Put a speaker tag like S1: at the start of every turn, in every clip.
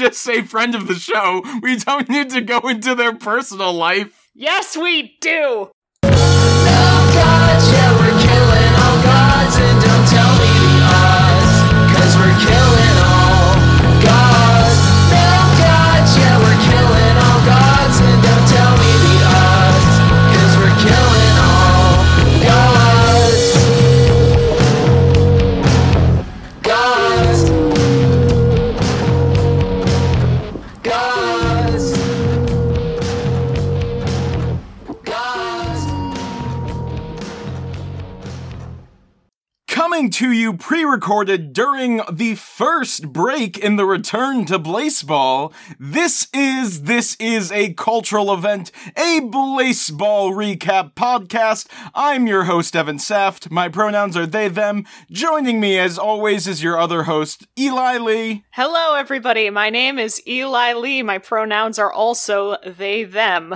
S1: just say friend of the show. We don't need to go into their personal life.
S2: Yes, we do.
S1: Coming to you pre-recorded during the first break in the return to Blaseball, this is This is a Cultural Event, a Blaseball recap podcast. I'm your host, Evan Saft. My pronouns are they, them. Joining me, as always, is your other host, Eli Lee.
S2: Hello, everybody. My name is Eli Lee. My pronouns are also they, them.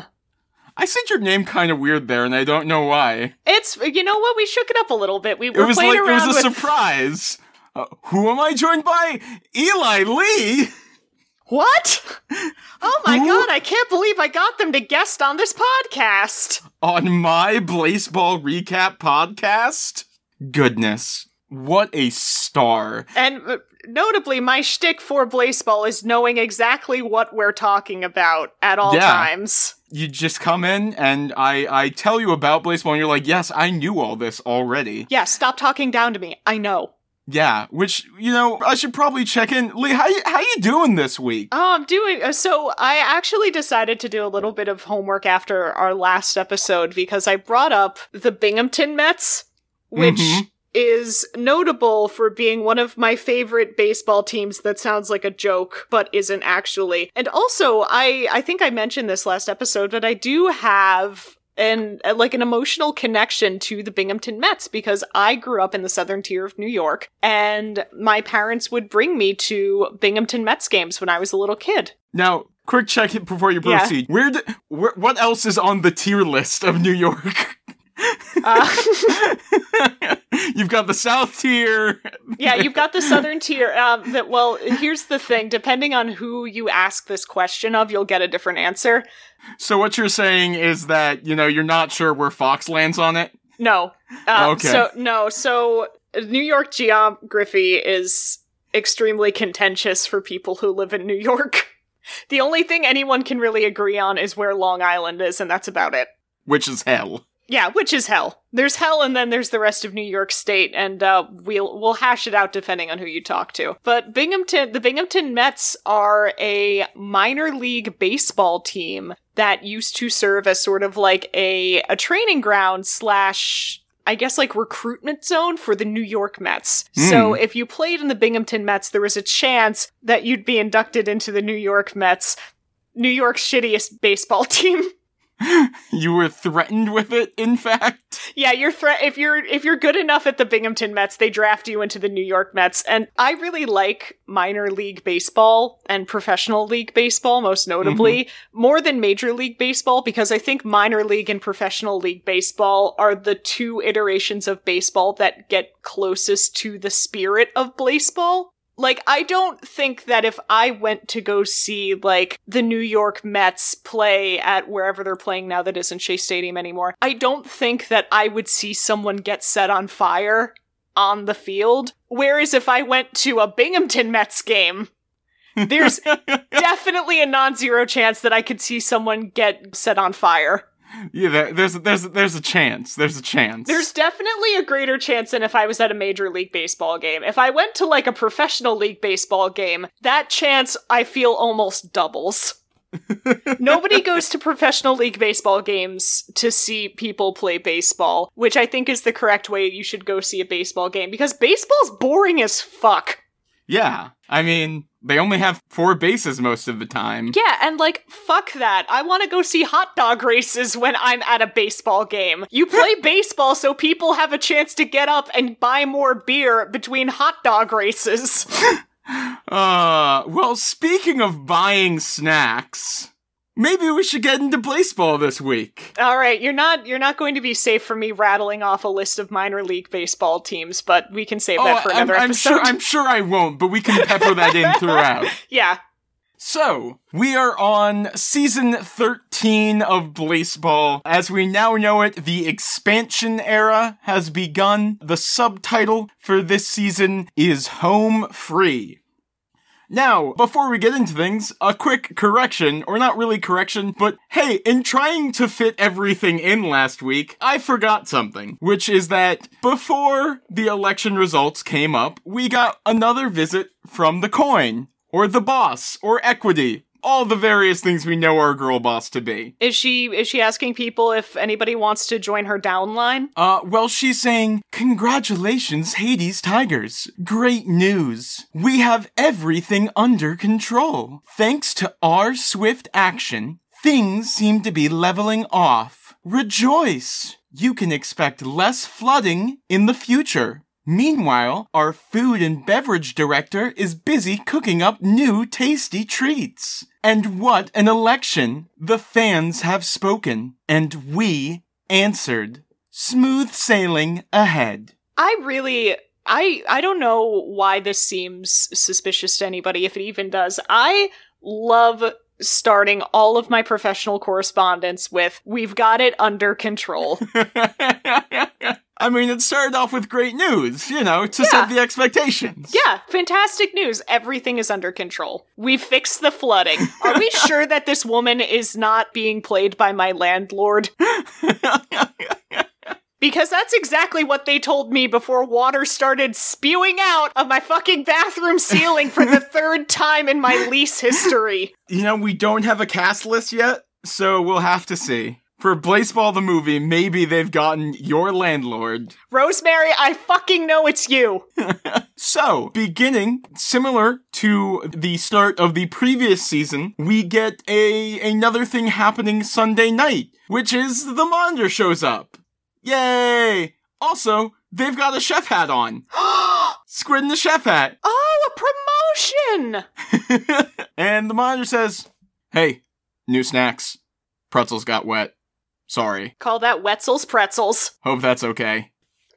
S1: I said your name kind of weird there, and I don't know why.
S2: It's, you know what? We shook it up a little bit. We
S1: It
S2: were
S1: was
S2: playing
S1: like, it was a
S2: with.
S1: surprise. Uh, who am I joined by? Eli Lee!
S2: what? Oh my
S1: Who?
S2: god, I can't believe I got them to guest on this podcast.
S1: on my baseball recap podcast. Goodness, what a star!
S2: And uh, notably, my shtick for baseball is knowing exactly what we're talking about at all
S1: Yeah.
S2: times.
S1: You just come in and I I tell you about Blaseball, and you're like, yes, I knew all this already.
S2: Yeah, stop talking down to me. I know.
S1: Yeah, which you know I should probably check in. Lee, how you, how you doing this week?
S2: Oh, I'm doing uh, so. I actually decided to do a little bit of homework after our last episode because I brought up the Binghamton Mets, which
S1: Mhm.
S2: Is notable for being one of my favorite baseball teams that sounds like a joke but isn't actually. And also, I I think I mentioned this last episode, but I do have an uh, like an emotional connection to the Binghamton Mets because I grew up in the southern tier of New York and my parents would bring me to Binghamton Mets games when I was a little kid.
S1: Now, quick check it before you
S2: Yeah.
S1: proceed. Where, d- where what else is on the tier list of New York?
S2: Uh,
S1: You've got the South tier.
S2: yeah, you've got the southern tier. Um, that well, here's the thing: depending on who you ask this question of, you'll get a different answer.
S1: So what you're saying is that you know you're not sure where Fox lands on it.
S2: No. Uh,
S1: Okay.
S2: So no. So New York geography is extremely contentious for people who live in New York. The only thing anyone can really agree on is where Long Island is, and that's about it.
S1: which is hell.
S2: Yeah, which is hell. There's hell, and then there's the rest of New York State, and uh, we'll we'll hash it out depending on who you talk to. But Binghamton, the Binghamton Mets are a minor league baseball team that used to serve as sort of like a a training ground slash. I guess like recruitment zone for the New York Mets. So
S1: Hmm.
S2: if you played in the Binghamton Mets, there was a chance that you'd be inducted into the New York Mets, New York's shittiest baseball team.
S1: You were threatened with it, in fact.
S2: Yeah, you're thre- if you're if you're good enough at the Binghamton Mets, they draft you into the New York Mets. And I really like minor league baseball and professional league baseball most notably mm-hmm. more than major league baseball because I think minor league and professional league baseball are the two iterations of baseball that get closest to the spirit of baseball. Like, I don't think that if I went to go see, like, the New York Mets play at wherever they're playing now that isn't Shea Stadium anymore, I don't think that I would see someone get set on fire on the field. Whereas if I went to a Binghamton Mets game, there's definitely a non zero chance that I could see someone get set on fire.
S1: Yeah, there, there's there's there's a chance. There's a chance.
S2: There's definitely a greater chance than if I was at a major league baseball game. If I went to like a professional league baseball game, that chance I feel almost doubles. Nobody goes to professional league baseball games to see people play baseball, which I think is the correct way you should go see a baseball game because baseball's boring as fuck.
S1: Yeah. I mean, they only have four bases most of the time.
S2: Yeah, and like, fuck that. I want to go see hot dog races when I'm at a baseball game. You play baseball so people have a chance to get up and buy more beer between hot dog races.
S1: Uh, well, speaking of buying snacks, maybe we should get into baseball this week.
S2: All right, you're not you're not going to be safe from me rattling off a list of minor league baseball teams, but we can save that oh, for
S1: Oh, I'm,
S2: another
S1: I'm
S2: episode.
S1: sure I'm sure I won't, but we can pepper that in throughout.
S2: yeah.
S1: So, we are on season 13 of Blaseball. As we now know it, the expansion era has begun. The subtitle for this season is Home Free. Now, before we get into things, a quick correction, or not really correction, but hey, in trying to fit everything in last week, I forgot something, which is that before the election results came up, we got another visit from the coin, or the boss, or equity. All the various things we know our girl boss to be.
S2: Is she is she asking people if anybody wants to join her downline?
S1: Uh, well, she's saying, Congratulations, Hades Tigers. Great news. We have everything under control. Thanks to our swift action, things seem to be leveling off. Rejoice. You can expect less flooding in the future. Meanwhile, our food and beverage director is busy cooking up new tasty treats. And what an election! The fans have spoken, and we answered. Smooth sailing ahead.
S2: I really I I don't know why this seems suspicious to anybody if it even does. I love starting all of my professional correspondence with we've got it under control.
S1: I mean, it started off with great news, you know, to set the expectations.
S2: yeah, fantastic news. Everything is under control. We fixed the flooding. Are we sure that this woman is not being played by my landlord? Because that's exactly what they told me before water started spewing out of my fucking bathroom ceiling for the third time in my lease history.
S1: You know, we don't have a cast list yet, so we'll have to see. For Blaseball the movie, maybe they've gotten your landlord.
S2: Rosemary, I fucking know it's you.
S1: So, beginning similar to the start of the previous season, we get a another thing happening Sunday night, which is the monitor shows up. Yay! Also, they've got a chef hat on. Squid in the chef hat.
S2: Oh, a promotion!
S1: and the monitor says, Hey, new snacks. Pretzels got wet. Sorry.
S2: Call that Wetzel's Pretzels.
S1: Hope that's okay.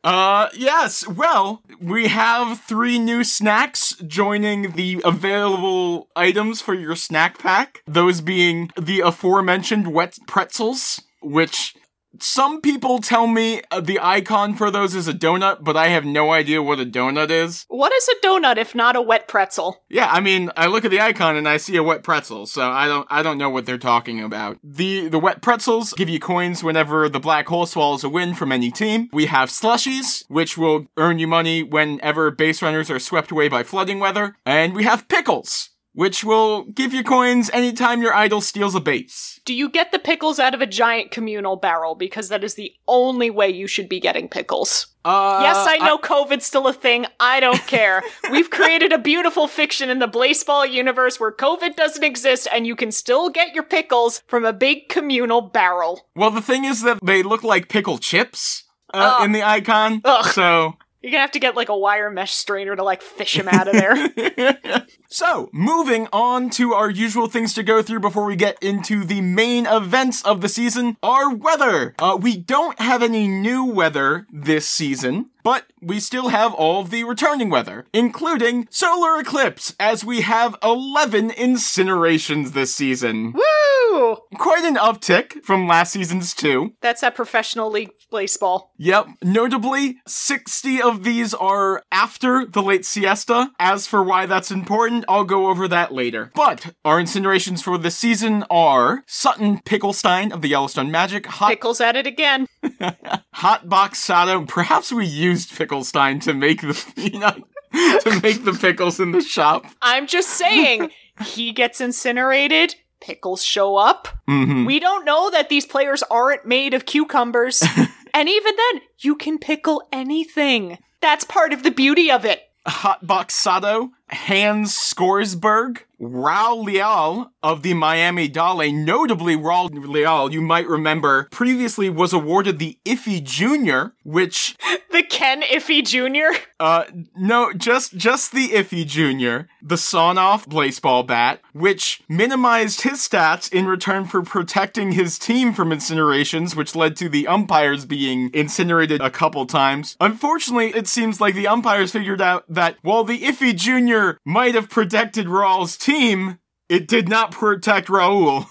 S1: Uh, yes, well, we have three new snacks joining the available items for your snack pack. Those being the aforementioned wet pretzels, which some people tell me uh, the icon for those is a donut, but I have no idea what a donut is.
S2: What is a donut if not a wet pretzel?
S1: Yeah, I mean, I look at the icon and I see a wet pretzel, so I don't I don't know what they're talking about. The the wet pretzels give you coins whenever the black hole swallows a win from any team. We have slushies, which will earn you money whenever base runners are swept away by flooding weather, and we have pickles, which will give you coins anytime your idol steals a base.
S2: Do you get the pickles out of a giant communal barrel? Because that is the only way you should be getting pickles.
S1: Uh,
S2: Yes, I know COVID's still a thing. I don't care. We've created a beautiful fiction in the Blaseball universe where COVID doesn't exist and you can still get your pickles from a big communal barrel.
S1: Well, the thing is that they look like pickle chips uh,
S2: Ugh.
S1: in the icon,
S2: Ugh.
S1: so
S2: You're gonna have to get like a wire mesh strainer to like fish him out of there.
S1: So, moving on to our usual things to go through before we get into the main events of the season, our weather. Uh, we don't have any new weather this season, but we still have all of the returning weather, including solar eclipse, as we have 11 incinerations this season.
S2: Woo!
S1: Quite an uptick from last season's two.
S2: That's that professional league baseball.
S1: Yep. Notably, 60 of these are after the late siesta. As for why that's important, I'll go over that later. But our incinerations for this season are Sutton Picklestein of the Yellowstone Magic, Hot,
S2: Pickles at it again.
S1: Hot Box Sato. Perhaps we used Picklestein to make the, you know, to make the pickles in the shop.
S2: I'm just saying, he gets incinerated. Pickles show up.
S1: hmm
S2: We don't know that these players aren't made of cucumbers. and even then, you can pickle anything. That's part of the beauty of it.
S1: Hot Box Sato, Hans Scoresberg, Raul Leal of the Miami Dale. Notably, Raul Leal, you might remember, previously was awarded the Iffy Jr., which,
S2: The Ken Iffy Jr.
S1: uh, no, just, just the Iffy Jr., the sawn-off baseball bat, which minimized his stats in return for protecting his team from incinerations, which led to the umpires being incinerated a couple times. Unfortunately, it seems like the umpires figured out that while the Iffy Jr. might have protected Rawls' team, it did not protect Raul.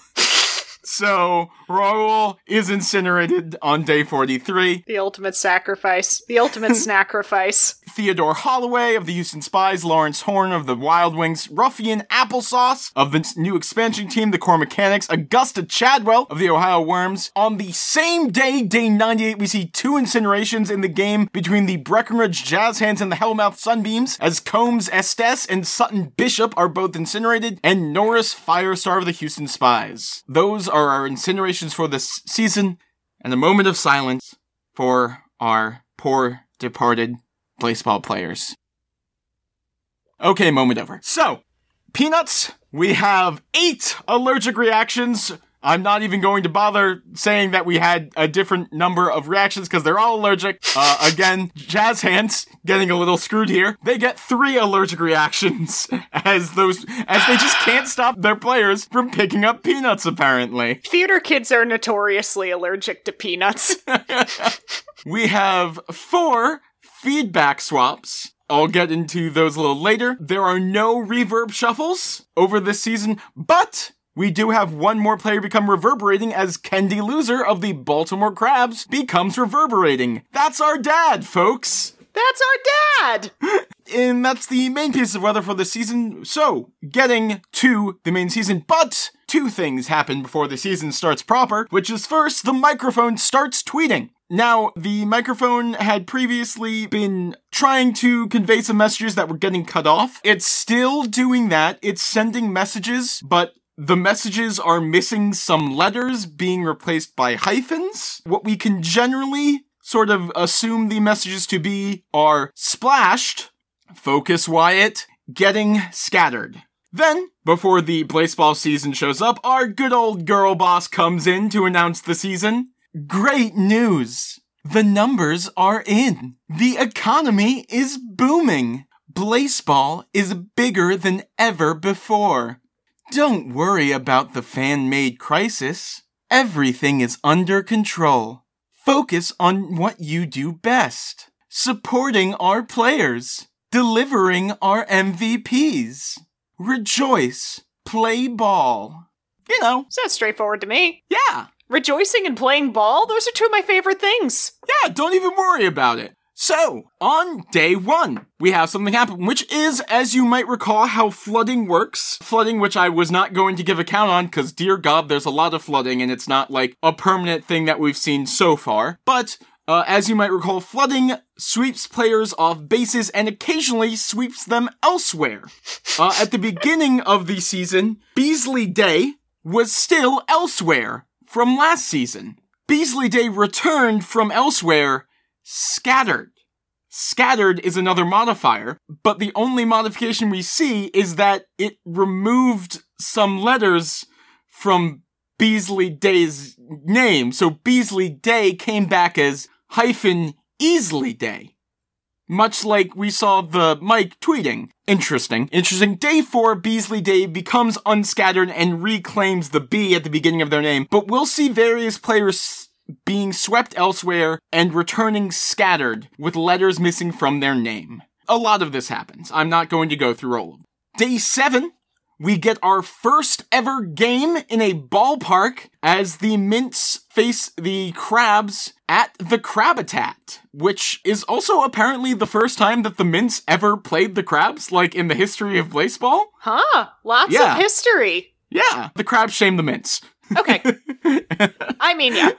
S1: So Raul is incinerated on day 43.
S2: The ultimate sacrifice. The ultimate sacrifice.
S1: Theodore Holloway of the Houston Spies, Lawrence Horn of the Wild Wings, Ruffian Applesauce of the new expansion team, the Core Mechanics, Augusta Chadwell of the Ohio Worms. On the same day, day 98, we see two incinerations in the game between the Breckenridge Jazz Hands and the Hellmouth Sunbeams, as Combs Estes and Sutton Bishop are both incinerated, and Norris Firestar of the Houston Spies. Those are our incinerations for this season, and a moment of silence for our poor departed baseball players. Okay, moment over. So, peanuts, we have eight allergic reactions. I'm not even going to bother saying that we had a different number of reactions because they're all allergic. Uh, again, Jazz Hands getting a little screwed here. They get three allergic reactions as those, as they just can't stop their players from picking up peanuts, apparently.
S2: Theater kids are notoriously allergic to peanuts.
S1: We have four feedback swaps. I'll get into those a little later. There are no reverb shuffles over this season, but we do have one more player become reverberating as Kennedy Loser of the Baltimore Crabs becomes reverberating. That's our dad, folks.
S2: That's our dad!
S1: And that's the main piece of weather for the season. So, getting to the main season, but two things happen before the season starts proper, which is first, the microphone starts tweeting. Now, the microphone had previously been trying to convey some messages that were getting cut off. It's still doing that. It's sending messages, but the messages are missing some letters being replaced by hyphens. What we can generally sort of assume the messages to be are splashed, focus Wyatt, getting scattered. Then, before the baseball season shows up, our good old girl boss comes in to announce the season. Great news! The numbers are in. The economy is booming. Blaseball is bigger than ever before. Don't worry about the fan-made crisis. Everything is under control. Focus on what you do best. Supporting our players. Delivering our MVPs. Rejoice. Play ball. You know,
S2: Sounds straightforward to me.
S1: yeah.
S2: Rejoicing and playing ball, those are two of my favorite things.
S1: Yeah, don't even worry about it. So, on day one, we have something happen, which is, as you might recall, how flooding works. Flooding, which I was not going to give a count on, because dear God, there's a lot of flooding, and it's not like a permanent thing that we've seen so far. But, uh, as you might recall, flooding sweeps players off bases and occasionally sweeps them elsewhere. Uh, at the beginning of the season, Beasley Day was still elsewhere from last season. Beasley Day returned from elsewhere scattered. Scattered is another modifier, but the only modification we see is that it removed some letters from Beasley Day's name. So Beasley Day came back as hyphen Easley Day. Much like we saw the Mike tweeting. Interesting. Interesting. Day 4, Beasley Day becomes unscattered and reclaims the B at the beginning of their name, but we'll see various players being swept elsewhere and returning scattered with letters missing from their name. A lot of this happens. I'm not going to go through all of them. Day 7, we get our first ever game in a ballpark as the Mints face the Crabs at the Crabitat, which is also apparently the first time that the Mints ever played the Crabs, like in the history of baseball.
S2: Huh. Lots
S1: Yeah.
S2: of history.
S1: Yeah, the Crabs shame the Mints.
S2: Okay. I mean, yeah.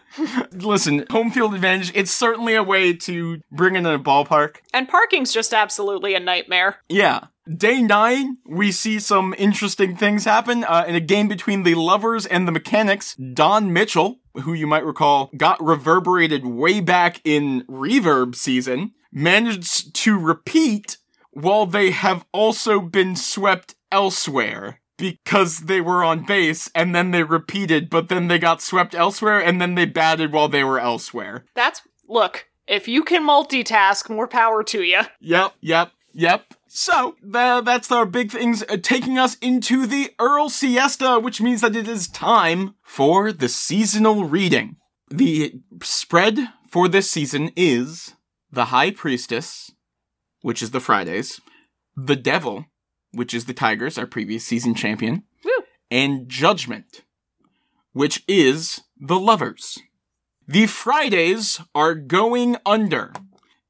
S1: Listen, home field advantage, it's certainly a way to bring in a ballpark.
S2: And parking's just absolutely a nightmare.
S1: Yeah. Day nine, we see some interesting things happen uh, in a game between the Lovers and the Mechanics. Don Mitchell, who you might recall got reverberated way back in Reverb season, managed to repeat while they have also been swept elsewhere because they were on base and then they repeated, but then they got swept elsewhere and then they batted while they were elsewhere.
S2: That's, look, if you can multitask, more power to you.
S1: Yep, yep, yep. So, tha- that's our big things uh, taking us into the Earl Siesta, which means that it is time for the seasonal reading. The spread for this season is the High Priestess, which is the Fridays, the Devil, which is the Tigers, our previous season champion,
S2: Woo.
S1: and Judgment, which is the lovers. The Fridays are going under.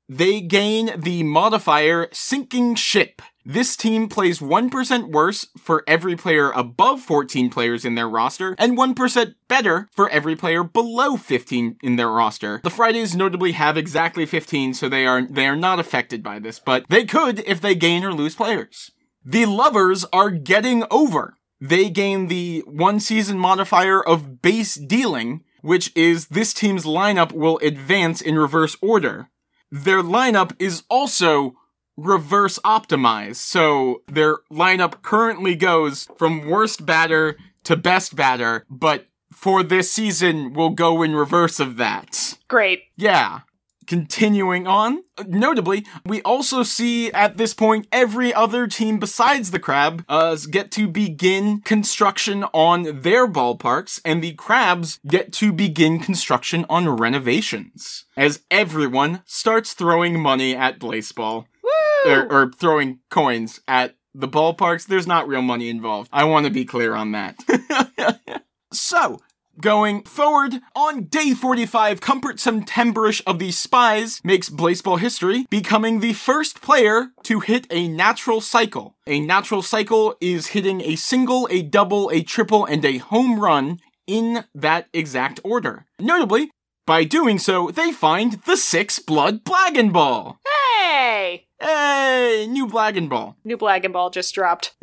S1: They gain the modifier sinking ship. This team plays 1% worse for every player above 14 players in their roster, and 1% better for every player below 15 in their roster. The Fridays notably have exactly 15, so they are they are not affected by this, but they could if they gain or lose players. The lovers are getting over. They gain the one season modifier of base dealing, which is this team's lineup will advance in reverse order. Their lineup is also reverse optimized, so their lineup currently goes from worst batter to best batter, but for this season will go in reverse of that.
S2: Great.
S1: Yeah. Continuing on, notably, we also see at this point every other team besides the Crab uh, get to begin construction on their ballparks, and the Crabs get to begin construction on renovations. As everyone starts throwing money at Blaseball,
S2: Woo!
S1: or, or throwing coins at the ballparks. There's not real money involved. I want to be clear on that. so, Going forward, on day 45, Comfort Septemberish of the Spies makes baseball history, becoming the first player to hit a natural cycle. A natural cycle is hitting a single, a double, a triple, and a home run in that exact order. Notably, by doing so, they find the six blood Blagon Ball.
S2: Hey!
S1: Hey, new Blagon Ball.
S2: New Blagon Ball just dropped.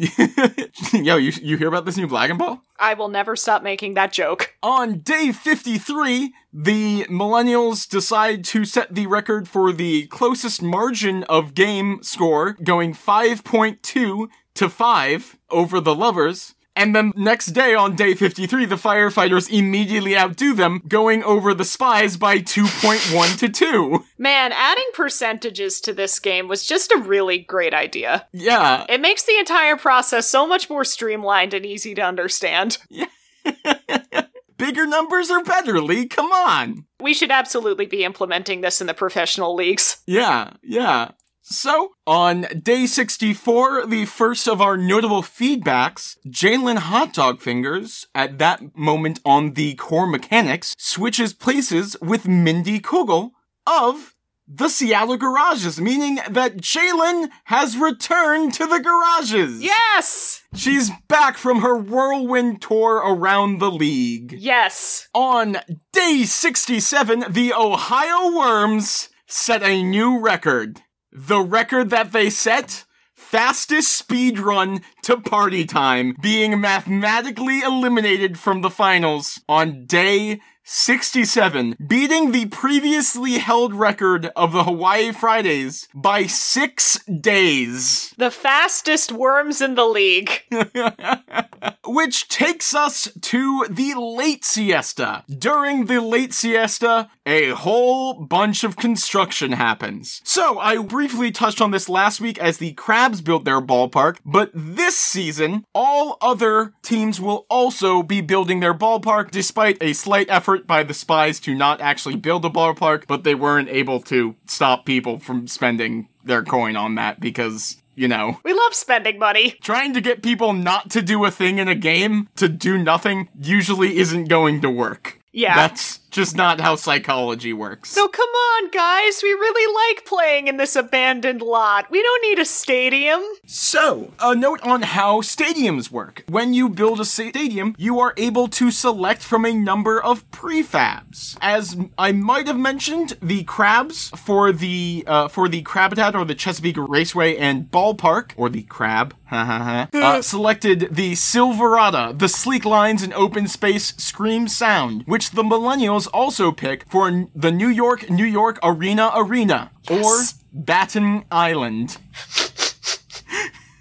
S1: Yo, you, you hear about this new Blagon Ball?
S2: I will never stop making that joke.
S1: On day 53, the Millennials decide to set the record for the closest margin of game score, going 5.2 to 5 over the Lovers. And then next day on day 53, the firefighters immediately outdo them, going over the spies by 2.1 to 2.
S2: Man, adding percentages to this game was just a really great idea.
S1: Yeah.
S2: It makes the entire process so much more streamlined and easy to understand.
S1: Bigger numbers are better, Lee. Come on.
S2: We should absolutely be implementing this in the professional leagues.
S1: Yeah, yeah. So, on day 64, the first of our notable feedbacks, Jaylen Hotdog Fingers, at that moment on the core mechanics, switches places with Mindy Kugel of the Seattle Garages, meaning that Jaylen has returned to the garages.
S2: Yes!
S1: She's back from her whirlwind tour around the league.
S2: Yes!
S1: On day 67, the Ohio Worms set a new record. The record that they set? Fastest speed run to party time, being mathematically eliminated from the finals on day 67, beating the previously held record of the Hawaii Fridays by six days.
S2: The fastest worms in the league.
S1: Which takes us to the late siesta. During the late siesta, a whole bunch of construction happens. So, I briefly touched on this last week as the Crabs built their ballpark, but this season, all other teams will also be building their ballpark despite a slight effort by the Spies to not actually build a ballpark, but they weren't able to stop people from spending their coin on that because you know,
S2: We love spending money.
S1: trying to get people not to do a thing in a game to do nothing usually isn't going to work.
S2: Yeah.
S1: That's just not how psychology works.
S2: So come on, guys. We really like playing in this abandoned lot. We don't need a stadium.
S1: So, a note on how stadiums work. When you build a stadium, you are able to select from a number of prefabs. As I might have mentioned, the crabs for the uh, for the Crabitat or the Chesapeake Raceway and Ballpark or the Crab, ha ha ha, uh, selected the Silverada, the sleek lines and open space scream sound, which the Millennials also pick for the New York New York Arena Arena or Batten Island.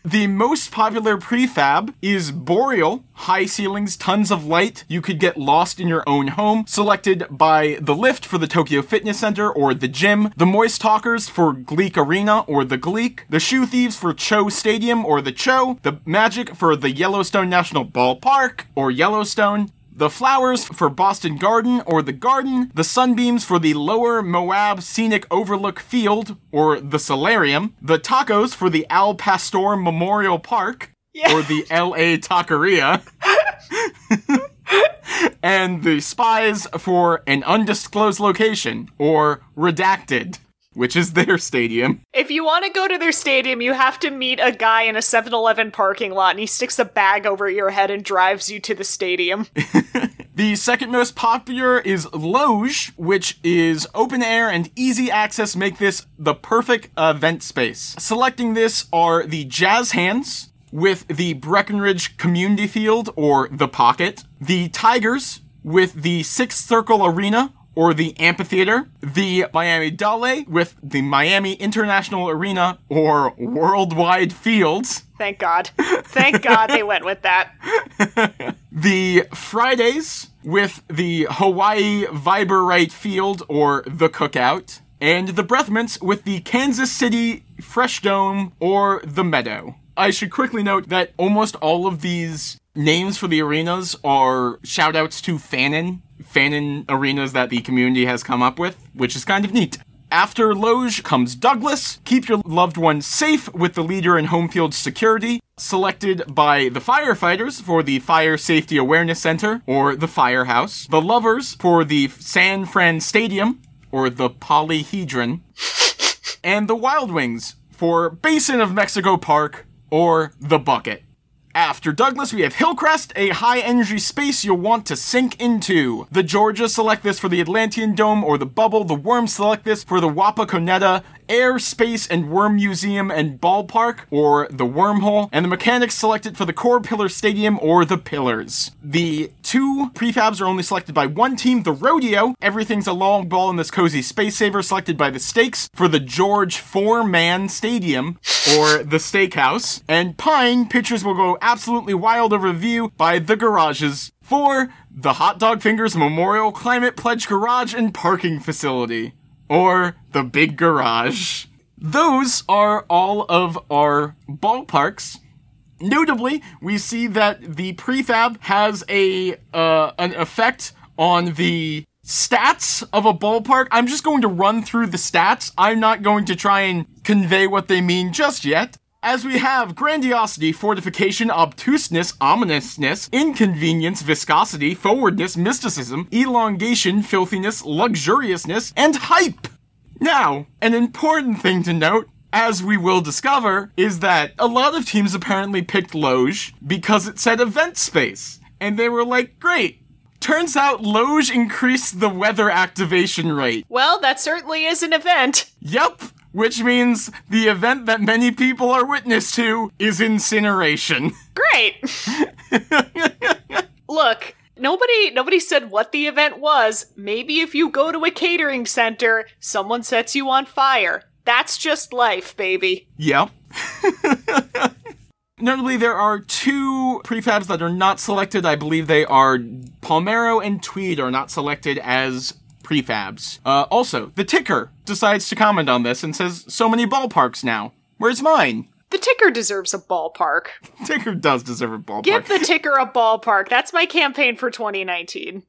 S1: The most popular prefab is Boreal. High ceilings, tons of light. You could get lost in your own home. Selected by the Lift for the Tokyo Fitness Center or the gym. The Moist Talkers for Gleek Arena or the Gleek. The Shoe Thieves for Cho Stadium or the Cho. The Magic for the Yellowstone National Ballpark or Yellowstone. The flowers for Boston Garden or the Garden, the sunbeams for the Lower Moab Scenic Overlook Field or the Solarium, the tacos for the Al Pastor Memorial Park or the LA Taqueria, and the spies for an undisclosed location, or redacted, which is their stadium.
S2: If you want to go to their stadium, you have to meet a guy in a 7 Eleven parking lot and he sticks a bag over your head and drives you to the stadium.
S1: The second most popular is Loge, which is open air and easy access make this the perfect event space. Selecting this are the Jazz Hands with the Breckenridge Community Field or the Pocket, the Tigers with the Sixth Circle Arena or the Amphitheater, the Miami Dale with the Miami International Arena or Worldwide Fields,
S2: Thank God. Thank God they went with that.
S1: the Fridays with the Hawaii Viberite Field or the Cookout, and the Breathmints with the Kansas City Fresh Dome or the Meadow. I should quickly note that almost all of these names for the arenas are shoutouts to Fanon, Fanon arenas that the community has come up with, which is kind of neat. After Loge comes Douglas. Keep your loved ones safe with the leader in home field security, selected by the firefighters for the Fire Safety Awareness Center, or the Firehouse. The Lovers for the San Fran Stadium, or the Polyhedron. and the Wild Wings for Basin of Mexico Park, or the Bucket. After Douglas, we have Hillcrest, a high energy space you'll want to sink into. The Georgia select this for the Atlantean Dome or the Bubble. The Worms select this for the Wapakoneta Air, Space, and Worm Museum and Ballpark or the Wormhole. And the Mechanics selected for the Core Pillar Stadium or the Pillars. The two prefabs are only selected by one team. The Rodeo, everything's a long ball in this cozy space saver, selected by the Steaks for the George Four Man Stadium or the Steakhouse. And Pine, pitchers will go absolutely wild over view by the Garages for the Hot Dog Fingers Memorial Climate Pledge Garage and Parking Facility or the Big Garage. Those are all of our ballparks. Notably, we see that the prefab has a uh, an effect on the stats of a ballpark. I'm just going to run through the stats. I'm not going to try and convey what they mean just yet. As we have grandiosity, fortification, obtuseness, ominousness, inconvenience, viscosity, forwardness, mysticism, elongation, filthiness, luxuriousness, and hype. Now, an important thing to note as we will discover, is that a lot of teams apparently picked Loge because it said event space. And they were like, great. Turns out Loge increased the weather activation rate.
S2: Well, that certainly is an event.
S1: Yep. Which means the event that many people are witness to is incineration.
S2: Great. Look, nobody nobody said what the event was. Maybe if you go to a catering center, someone sets you on fire. That's just life, baby.
S1: Yep. Notably, there are two prefabs that are not selected. I believe they are Palmero and Tweed are not selected as prefabs. Uh, also, the ticker decides to comment on this and says, so many ballparks now. Where's mine?
S2: The ticker deserves a ballpark.
S1: Ticker does deserve a ballpark.
S2: Give the ticker a ballpark. That's my campaign for 2019.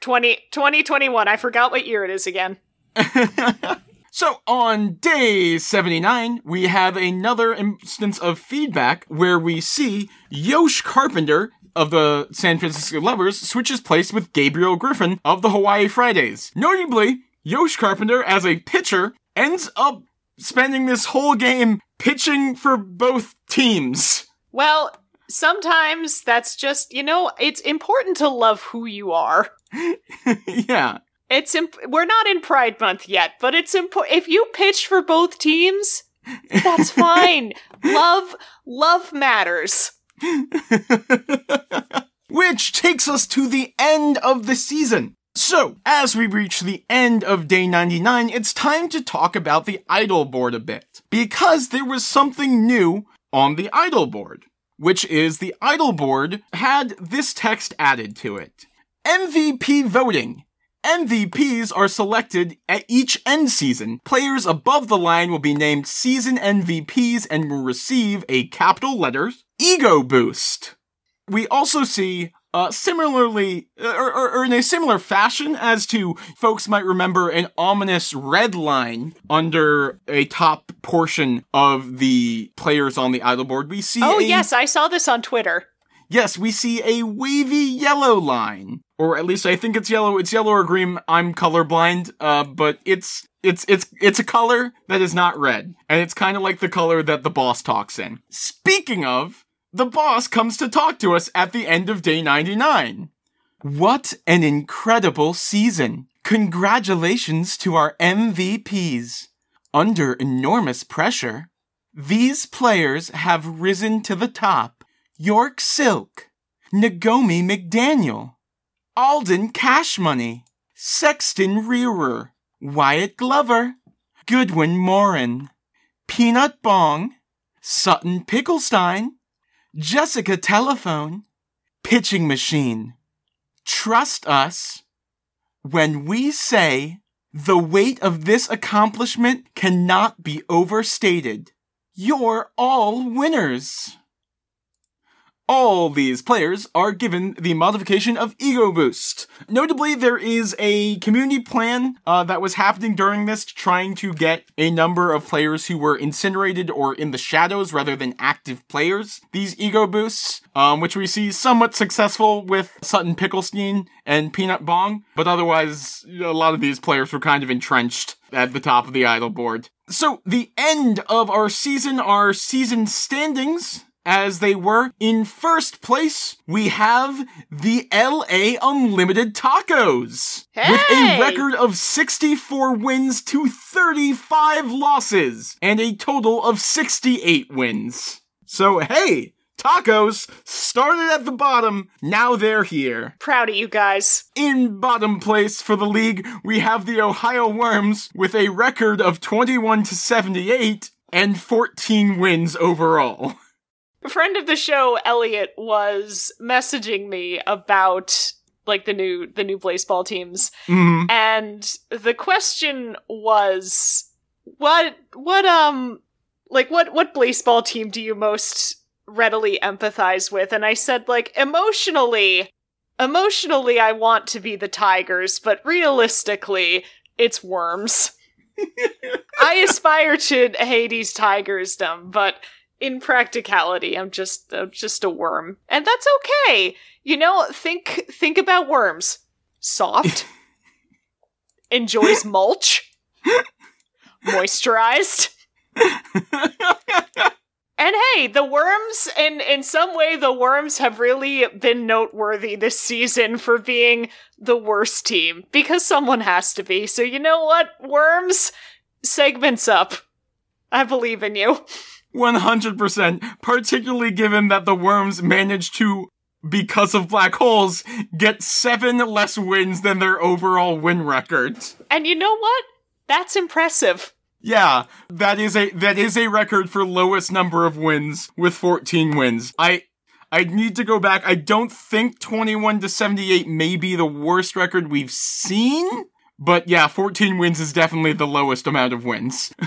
S2: 20, 2021. I forgot what year it is again.
S1: So on day 79, we have another instance of feedback where we see Yosh Carpenter of the San Francisco Lovers switches place with Gabriel Griffin of the Hawaii Fridays. Notably, Yosh Carpenter as a pitcher ends up spending this whole game pitching for both teams.
S2: Well, sometimes that's just, you know, it's important to love who you are.
S1: yeah.
S2: It's imp- we're not in Pride Month yet, but it's important. If you pitch for both teams, that's fine. love, love matters.
S1: Which takes us to the end of the season. So, as we reach the end of day 99, it's time to talk about the idol board a bit. Because there was something new on the idol board, which is the idol board had this text added to it. MVP voting. MVPs are selected at each end season. Players above the line will be named season MVPs and will receive a capital letters ego boost. We also see uh, similarly, or, or, or in a similar fashion as to folks might remember an ominous red line under a top portion of the players on the idle board. We see
S2: Oh,
S1: a-
S2: yes, I saw this on Twitter.
S1: yes, we see a wavy yellow line. Or at least I think it's yellow. It's yellow or green. I'm colorblind. Uh, but it's, it's, it's, it's a color that is not red. And it's kind of like the color that the boss talks in. Speaking of, the boss comes to talk to us at the end of day 99. What an incredible season! Congratulations to our MVPs. Under enormous pressure, these players have risen to the top. York Silk, Nagomi McDaniel, Aldon Cash Money, Sexton Wheerer, Wyatt Glover, Goodwin Morin, Peanut Bong, Sutton Picklestein, Jessica Telephone, Pitching Machine. Trust us when we say the weight of this accomplishment cannot be overstated. You're all winners. All these players are given the modification of Ego Boost. Notably, there is a community plan uh, that was happening during this, trying to get a number of players who were incinerated or in the shadows rather than active players. These Ego Boosts, um, which we see somewhat successful with Sutton Picklestein and Peanut Bong, but otherwise, a lot of these players were kind of entrenched at the top of the idle board. So, the end of our season, our season standings as they were. In first place, we have the LA Unlimited Tacos. With a record of 64 wins to 35 losses, and a total of 68 wins. So, hey, Tacos started at the bottom, now they're here.
S2: Proud of you guys.
S1: In bottom place for the league, we have the Ohio Worms with a record of 21 to 78 and 14 wins overall.
S2: A friend of the show, Elliot, was messaging me about like the new the new baseball teams,
S1: Mhm.
S2: and the question was, what what um like what what baseball team do you most readily empathize with? And I said like emotionally, emotionally, I want to be the Tigers, but realistically, it's Worms. I aspire to Hades Tigersdom, but in practicality, I'm just I'm just a worm, and that's okay. You know, think think about worms. Soft, enjoys mulch, moisturized. And hey, the worms, in in some way, the worms have really been noteworthy this season for being the worst team because someone has to be. So you know what, worms, segments up. I believe in you.
S1: 100%, particularly given that the Worms managed to, because of black holes, get seven less wins than their overall win record.
S2: And you know what? That's impressive.
S1: Yeah, that is a that is a record for lowest number of wins with 14 wins. I I need to go back. I don't think 21 to 78 may be the worst record we've seen, but yeah, 14 wins is definitely the lowest amount of wins.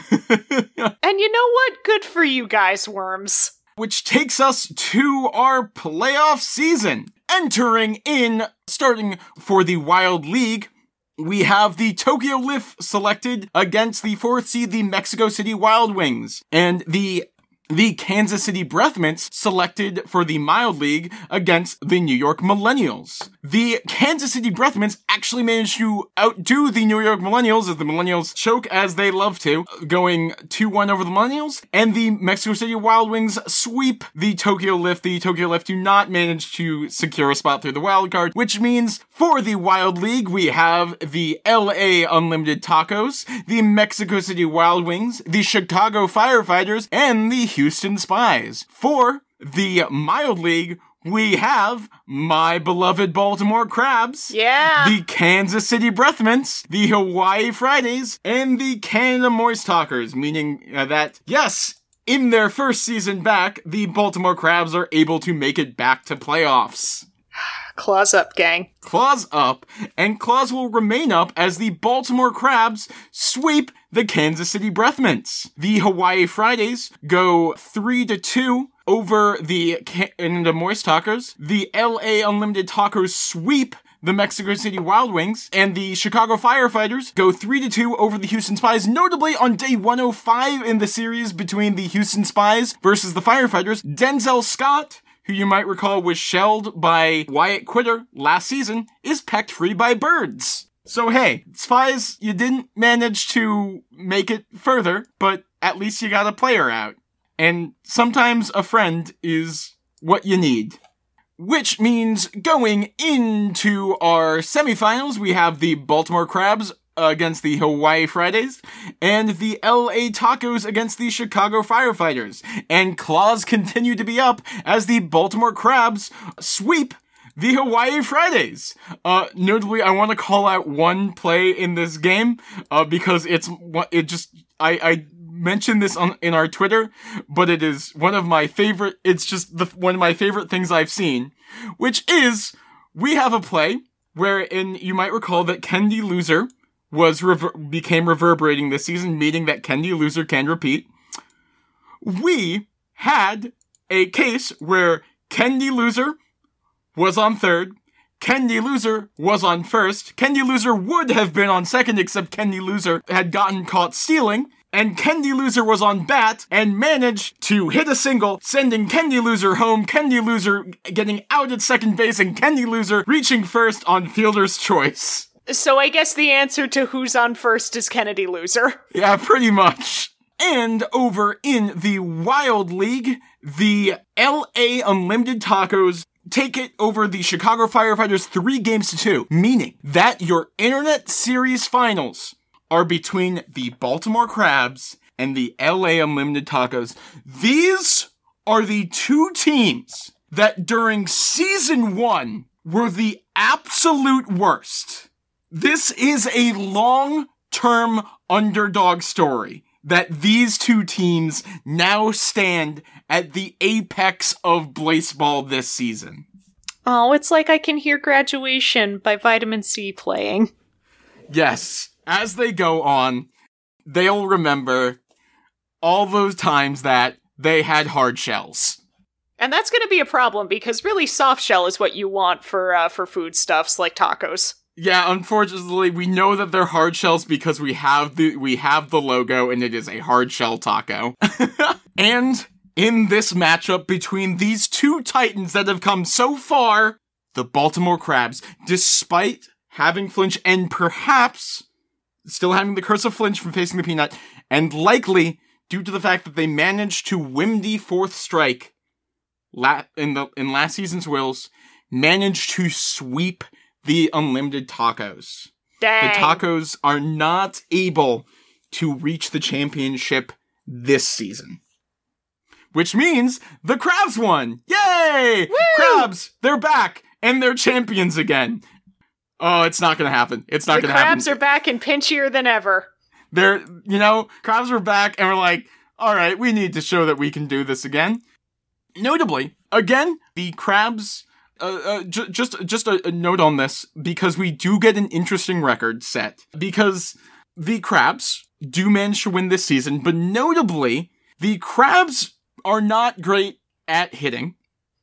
S2: And you know what? Good for you guys, worms.
S1: Which takes us to our playoff season. Entering in, starting for the Wild League, we have the Tokyo Lift selected against the fourth seed, the Mexico City Wild Wings, and the the Kansas City Breath Mints selected for the Mild League against the New York Millennials. The Kansas City Breath Mints actually managed to outdo the New York Millennials as the Millennials choke as they love to, going 2-1 over the Millennials, and the Mexico City Wild Wings sweep the Tokyo Lift. The Tokyo Lift do not manage to secure a spot through the wild card, which means for the Wild League, we have the LA Unlimited Tacos, the Mexico City Wild Wings, the Chicago Firefighters, and the Houston Spies. For the Mild League, we have my beloved Baltimore Crabs.
S2: Yeah.
S1: The Kansas City Breath Mints, the Hawaii Fridays, and the Canada Moist Talkers, meaning uh, that, yes, in their first season back, the Baltimore Crabs are able to make it back to playoffs.
S2: Claws up, gang.
S1: Claws up, and Claws will remain up as the Baltimore Crabs sweep the Kansas City Breath Mints. The Hawaii Fridays go 3 to 2 over the Canada Moist Talkers. The LA Unlimited Tacos sweep the Mexico City Wild Wings, and the Chicago Firefighters go 3 to 2 over the Houston Spies, notably on day 105 in the series between the Houston Spies versus the Firefighters. Denzel Scott who you might recall was shelled by Wyatt Quitter last season, is pecked free by birds. So hey, Spies, you didn't manage to make it further, but at least you got a player out. And sometimes a friend is what you need. Which means going into our semifinals, we have the Baltimore Crabs against the Hawaii Fridays and the LA Tacos against the Chicago Firefighters. And claws continue to be up as the Baltimore Crabs sweep the Hawaii Fridays. Uh, notably, I want to call out one play in this game, uh, because it's, it just, I, I mentioned this on, in our Twitter, but it is one of my favorite, it's just the, one of my favorite things I've seen, which is, we have a play wherein you might recall that Kennedy Loser was rever- became reverberating this season, meaning that Kennedy Loser can repeat. We had a case where Kennedy Loser was on third, Kennedy Loser was on first, Kennedy Loser would have been on second, except Kennedy Loser had gotten caught stealing, and Kennedy Loser was on bat and managed to hit a single, sending Kennedy Loser home, Kennedy Loser getting out at second base, and Kennedy Loser reaching first on fielder's choice.
S2: So I guess the answer to who's on first is Kennedy loser.
S1: Yeah, pretty much. And over in the Wild League, the LA Unlimited Tacos take it over the Chicago Firefighters three games to two, meaning that your internet series finals are between the Baltimore Crabs and the LA Unlimited Tacos. These are the two teams that during season one were the absolute worst. This is a long term underdog story that these two teams now stand at the apex of baseball this season.
S2: Oh, it's like I can hear graduation by Vitamin C playing.
S1: Yes, as they go on, they'll remember all those times that they had hard shells.
S2: And that's going to be a problem because really soft shell is what you want for uh, for foodstuffs like tacos.
S1: Yeah, unfortunately, we know that they're hard shells because we have the we have the logo and it is a hard shell taco. and in this matchup between these two titans that have come so far, the Baltimore Crabs, despite having flinch and perhaps still having the curse of flinch from facing the peanut, and likely due to the fact that they managed to win the fourth strike la- in the in last season's wills, managed to sweep the unlimited tacos.
S2: Dang.
S1: The tacos are not able to reach the championship this season. Which means the Crabs won! Yay! Crabs, they're back and they're champions again. Oh, it's not gonna happen. It's not gonna happen.
S2: The crabs are back and pinchier than ever.
S1: They're, you know, Crabs are back and we're like, all right, we need to show that we can do this again. Notably, again, the Crabs. Uh, uh, ju- just just a, a note on this because we do get an interesting record set because the Crabs do manage to win this season, but notably the Crabs are not great at hitting,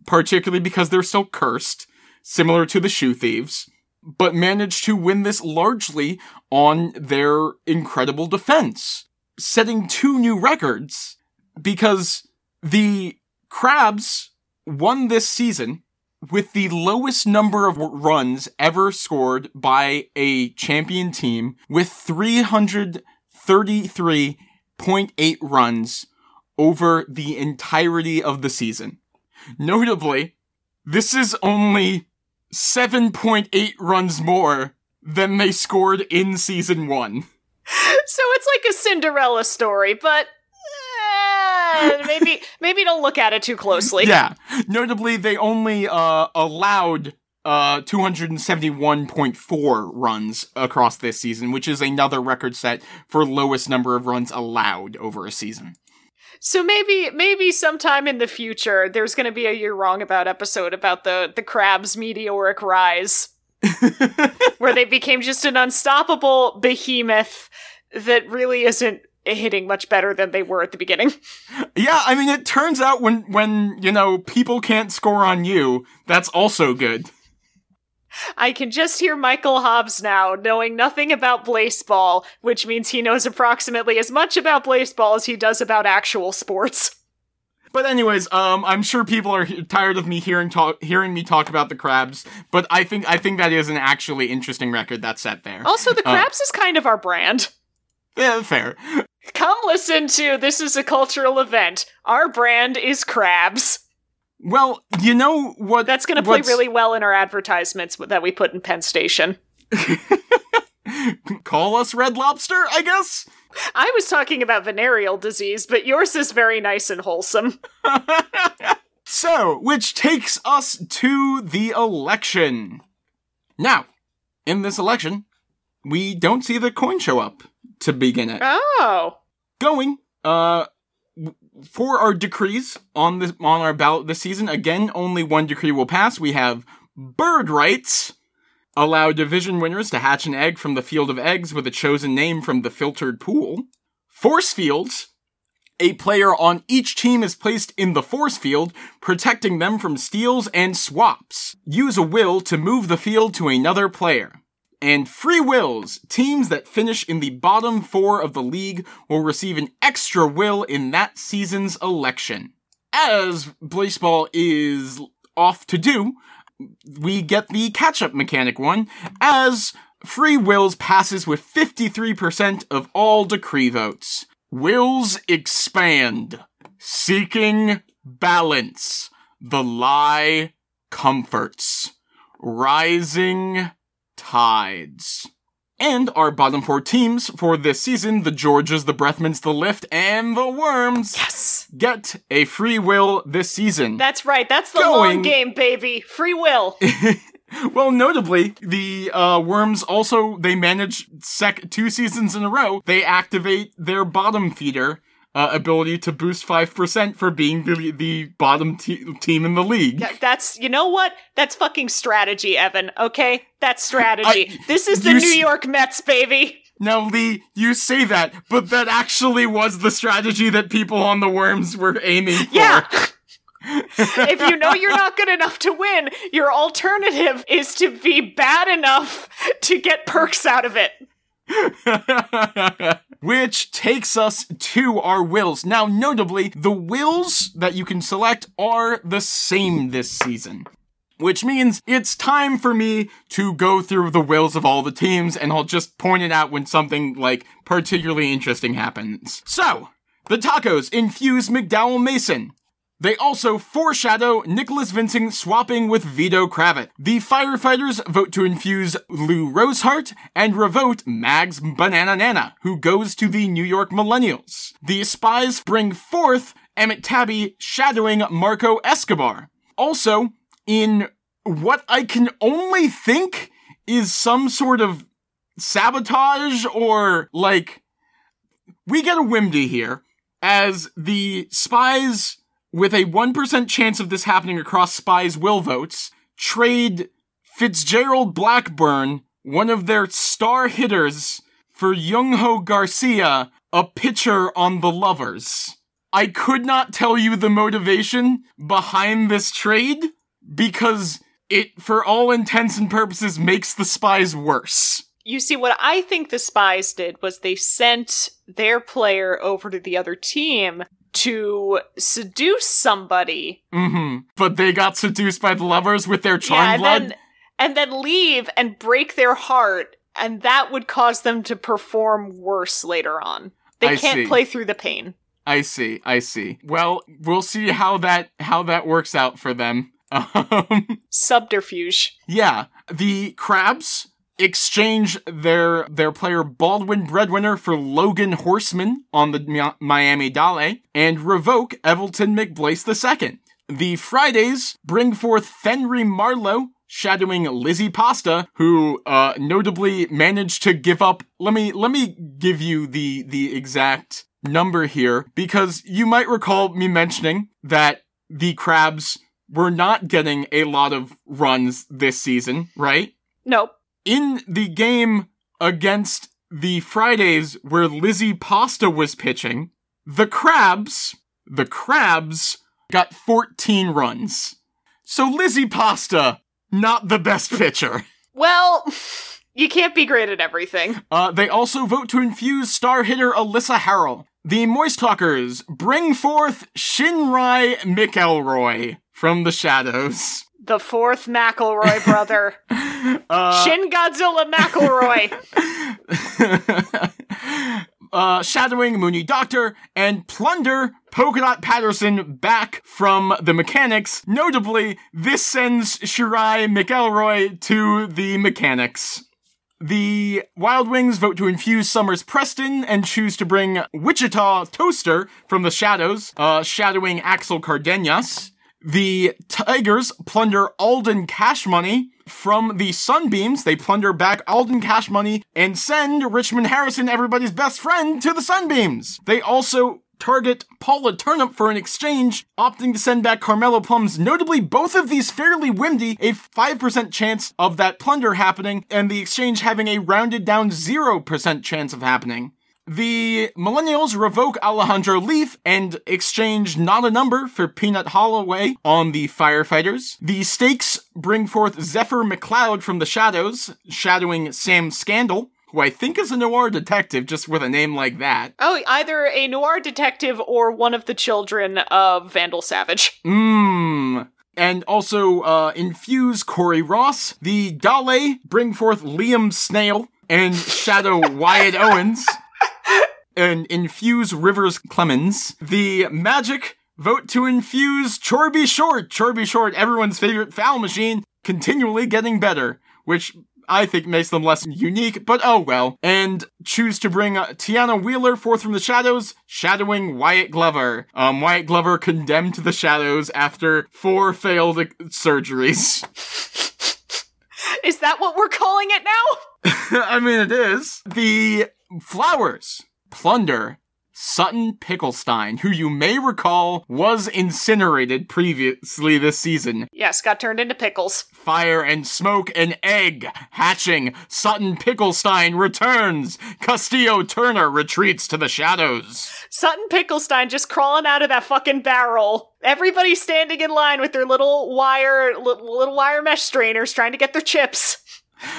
S1: particularly because they're still cursed, similar to the Shoe Thieves, but managed to win this largely on their incredible defense, setting two new records because the Crabs won this season with the lowest number of runs ever scored by a champion team with 333.8 runs over the entirety of the season. Notably, this is only 7.8 runs more than they scored in season one.
S2: So it's like a Cinderella story, but eh, maybe maybe don't look at it too closely.
S1: Yeah. Notably, they only uh, allowed uh, 271.4 runs across this season, which is another record set for lowest number of runs allowed over a season.
S2: So maybe maybe sometime in the future there's going to be a you're wrong about episode about the the crab's meteoric rise where they became just an unstoppable behemoth that really isn't hitting much better than they were at the beginning.
S1: Yeah, I mean, it turns out when when you know people can't score on you, that's also good.
S2: I can just hear Michael Hobbs now, knowing nothing about baseball, which means he knows approximately as much about baseball as he does about actual sports.
S1: But anyways, um, I'm sure people are tired of me hearing talk, hearing me talk about the crabs. But I think I think that is an actually interesting record that's set there.
S2: Also, the
S1: Uh,
S2: crabs is kind of our brand.
S1: Yeah, fair.
S2: Come listen to This is a Cultural Event. Our brand is crabs.
S1: Well, you know what?
S2: That's going to play really well in our advertisements that we put in Penn Station.
S1: Call us Red Lobster, I guess.
S2: I was talking about venereal disease, but yours is very nice and wholesome.
S1: So, which takes us to the election. Now, in this election, we don't see the coin show up to begin it.
S2: Oh.
S1: Going, uh, for our decrees on this on our ballot this season, again, only one decree will pass. We have bird rights. Allow division winners to hatch an egg from the field of eggs with a chosen name from the filtered pool. Force fields. A player on each team is placed in the force field, protecting them from steals and swaps. Use a will to move the field to another player. And free wills. Teams that finish in the bottom four of the league will receive an extra will in that season's election. As baseball is off to do, we get the catch-up mechanic one, as free wills passes with 53% of all decree votes. Wills expand, seeking balance. The lie comforts, rising tides. And our bottom four teams for this season, the Georges, the Breathmints, the Lift, and the Worms,
S2: Yes.
S1: get a free will this season.
S2: That's right. That's the
S1: Going-
S2: long game, baby. Free will.
S1: Well, notably, the uh, worms also they manage sec two seasons in a row. They activate their bottom feeder uh, ability to boost five percent for being the the bottom te- team in the league.
S2: Yeah, That's, you know what? That's fucking strategy, Evan, okay? That's strategy.
S1: I-
S2: this is the New
S1: s-
S2: York Mets, baby.
S1: Now, Lee, you say that, but that actually was the strategy that people on the worms were aiming for.
S2: Yeah. if you know you're not good enough to win, your alternative is to be bad enough to get perks out of it.
S1: Which takes us to our wills. Now, notably, the wills that you can select are the same this season. Which means it's time for me to go through the wills of all the teams, and I'll just point it out when something, like, particularly interesting happens. So, the tacos infuse McDowell Mason. They also foreshadow Nicholas Vincent swapping with Vito Kravitz. The firefighters vote to infuse Lou Rosehart and revote Mags Banana Nana, who goes to the New York Millennials. The spies bring forth Emmett Tabby shadowing Marco Escobar. Also, in what I can only think is some sort of sabotage or like we get a Wimdy here as the spies with a 1% chance of this happening across spies will votes trade Fitzgerald Blackburn, one of their star hitters, for Young Ho Garcia, a pitcher on the Lovers. I could not tell you the motivation behind this trade because it, for all intents and purposes, makes the spies worse.
S2: You see, what I think the spies did was they sent their player over to the other team to seduce somebody.
S1: hmm But they got seduced by the lovers with their
S2: yeah,
S1: charm
S2: and
S1: blood.
S2: then and then leave and break their heart, and that would cause them to perform worse later on. They
S1: I
S2: can't
S1: see.
S2: play through the pain.
S1: I see, I see. Well, we'll see how that how that works out for them. Um,
S2: Subterfuge.
S1: yeah, the crabs exchange their their player Baldwin Breadwinner for Logan Horseman on the Miami Dale and revoke Evelton McBlase II. The Fridays bring forth Fenry Marlowe shadowing Lizzie Pasta, who uh, notably managed to give up. Let me let me give you the the exact number here because you might recall me mentioning that the Crabs were not getting a lot of runs this season, right?
S2: Nope.
S1: In the game against the Fridays where Lizzie Pasta was pitching, the Crabs, the Crabs got 14 runs. So Lizzie Pasta, not the best pitcher.
S2: Well, You can't be great at everything.
S1: Uh, they also vote to infuse star hitter Alyssa Harrell. The Moist Talkers bring forth Shinrai McElroy from the shadows.
S2: The fourth McElroy brother.
S1: Uh,
S2: Shin Godzilla McElroy.
S1: uh, shadowing Mooney Doctor and plunder Polka Dot Patterson back from the mechanics. Notably, this sends Shirai McElroy to the mechanics. The Wild Wings vote to infuse Summers Preston and choose to bring Wichita Toaster from the shadows, uh, shadowing Axel Cardenas. The Tigers plunder Aldon Cash Money from the Sunbeams. They plunder back Aldon Cash Money and send Richmond Harrison, everybody's best friend, to the Sunbeams. They also target Paula Turnip for an exchange, opting to send back Carmelo Plums. Notably, both of these fairly windy, a 5% chance of that plunder happening, and the exchange having a rounded down 0% chance of happening. The Millennials revoke Alejandro Leaf and exchange not a number for Peanut Holloway on the Firefighters. The Steaks bring forth Zephyr McLeod from the Shadows, shadowing Sam Scandal, who I think is a noir detective just with a name like that.
S2: Oh, either a noir detective or one of the children of Vandal Savage.
S1: Mmm. And also uh, infuse Corey Ross. The Dale bring forth Liam Snail and shadow Wyatt Owens. And infuse Rivers Clemens. The Magic vote to infuse Chorby Short. Chorby Short, everyone's favorite foul machine, continually getting better. Which I think makes them less unique, but oh well. And choose to bring uh, Tiana Wheeler forth from the shadows, shadowing Wyatt Glover. Um, Wyatt Glover condemned to the shadows after four failed surgeries.
S2: Is that what we're calling it now?
S1: I mean, it is. The flowers plunder Sutton Picklestein, who you may recall was incinerated previously this season.
S2: Yes, got turned into pickles.
S1: Fire and smoke and egg hatching. Sutton Picklestein returns. Castillo Turner retreats to the shadows.
S2: Sutton Picklestein just crawling out of that fucking barrel. Everybody standing in line with their little wire, li- little wire mesh strainers trying to get their chips.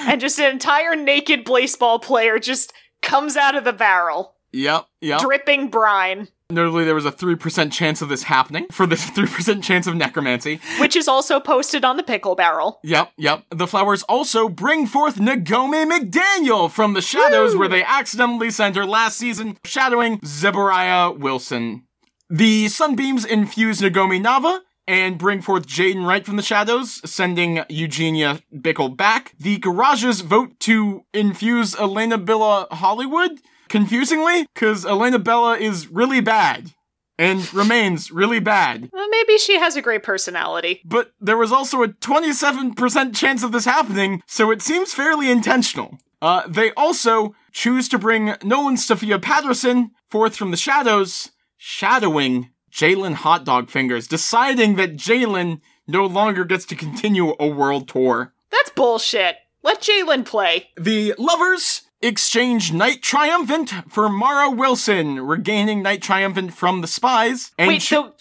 S2: And just an entire naked baseball player just comes out of the barrel,
S1: Yep, yep.
S2: dripping brine,
S1: Notably, there was a 3% chance of this happening for this 3% chance of necromancy.
S2: which is also posted on the pickle barrel.
S1: Yep, yep. The flowers also bring forth Nagomi McDaniel from the shadows where they accidentally sent her last season, shadowing Zebariah Wilson. The sunbeams infuse Nagomi Nava and bring forth Jaden Wright from the shadows, sending Eugenia Bickle back. The garages vote to infuse Elena Billa Hollywood, confusingly, because Elena Bella is really bad. And remains really bad.
S2: Well, maybe she has a great personality.
S1: But there was also a 27% chance of this happening, so it seems fairly intentional. Uh, they also choose to bring Nolan Sophia Patterson forth from the shadows, shadowing Jaylen Hotdog Fingers, deciding that Jaylen no longer gets to continue a world tour.
S2: That's bullshit. Let Jaylen play.
S1: The lovers exchange Knight Triumphant for Mara Wilson, regaining Knight Triumphant from the spies. And
S2: Wait,
S1: ch-
S2: the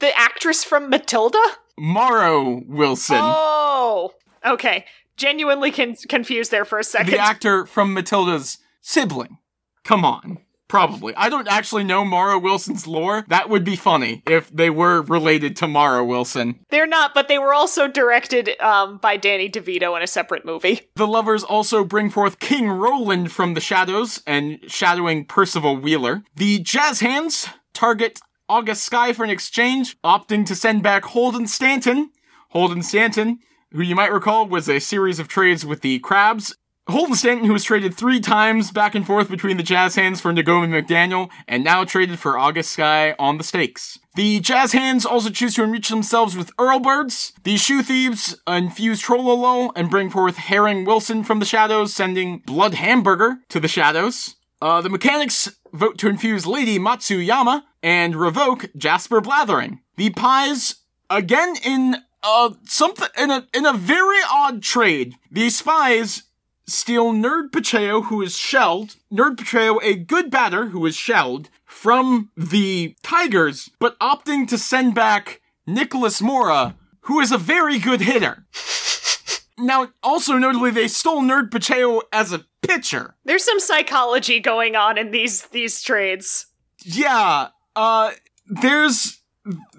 S2: the actress from Matilda?
S1: Morrow Wilson.
S2: Oh, okay. Genuinely con- confused there for a second.
S1: the actor from Matilda's sibling. Come on. Probably. I don't actually know Mara Wilson's lore. That would be funny if they were related to Mara Wilson.
S2: They're not, but they were also directed um, by Danny DeVito in a separate movie.
S1: The lovers also bring forth King Roland from the shadows and shadowing Percival Wheeler. The jazz hands target August Sky for an exchange, opting to send back Holden Stanton. Holden Stanton, who you might recall was a series of trades with the Crabs. Holden Stanton, who was traded three times back and forth between the Jazz Hands for Nagomi McDaniel, and now traded for August Sky on the steaks. The Jazz Hands also choose to enrich themselves with Earlbirds. The Shoe Thieves infuse Trollolo and bring forth Herring Wilson from the shadows, sending Blood Hamburger to the shadows. Uh, the Mechanics vote to infuse Lady Matsuyama and revoke Jasper Blathering. The Pies, again in uh something in a in a very odd trade. The Spies steal Nerd Pacheco, who is shelled, Nerd Pacheco, a good batter who is shelled, from the Tigers, but opting to send back Nicholas Mora, who is a very good hitter. Now, also notably, they stole Nerd Pacheco as a pitcher.
S2: There's some psychology going on in these these trades.
S1: Yeah, uh, there's